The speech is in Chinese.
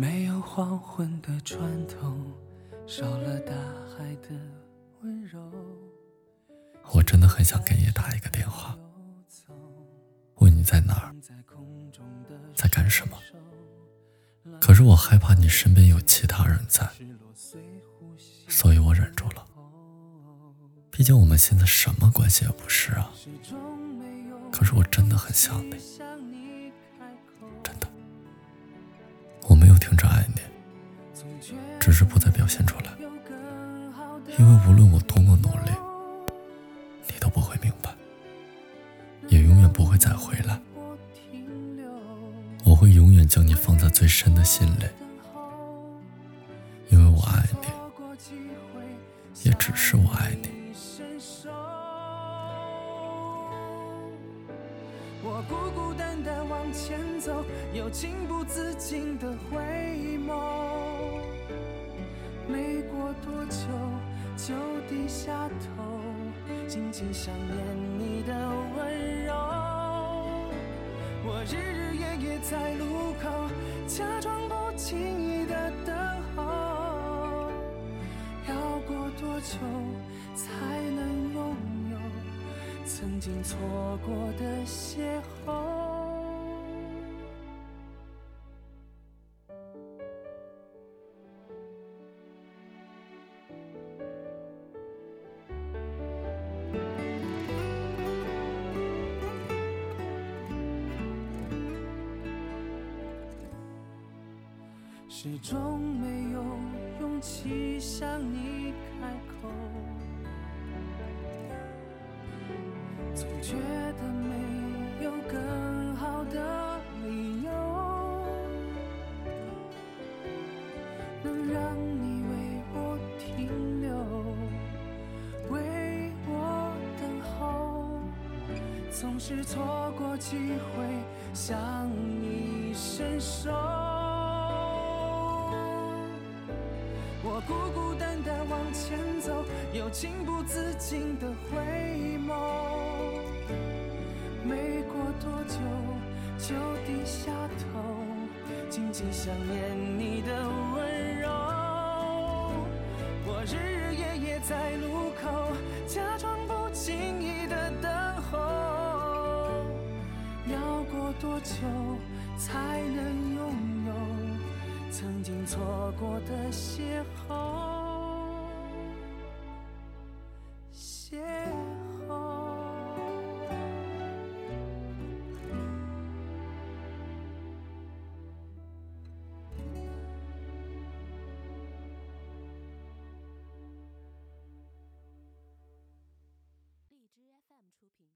没有黄昏的船头，少了大海的温柔。我真的很想给你打一个电话，问你在哪儿，在干什么。可是我害怕你身边有其他人在，所以我忍住了。毕竟我们现在什么关系也不是啊。可是我真的很想你，停止爱你，只是不再表现出来，因为无论我多么努力，你都不会明白，也永远不会再回来。我会永远将你放在最深的心里，因为我爱你，也只是我爱你。我孤孤单单往前走，有情不自禁的回眸。没过多久，就低下头，静静想念你的温柔。我日日夜夜在路口，假装不经意的等候。要过多久曾经错过的邂逅。始终没有勇气向你开口。总觉得没有更好的理由，能让你为我停留，为我等候。总是错过机会向你伸手，我孤孤单单往前走，又情不自禁的回眸。多久，就低下头，静静想念你的温柔。我日日夜夜在路口，假装不经意的等候。要过多久才能拥有曾经错过的邂逅？出品。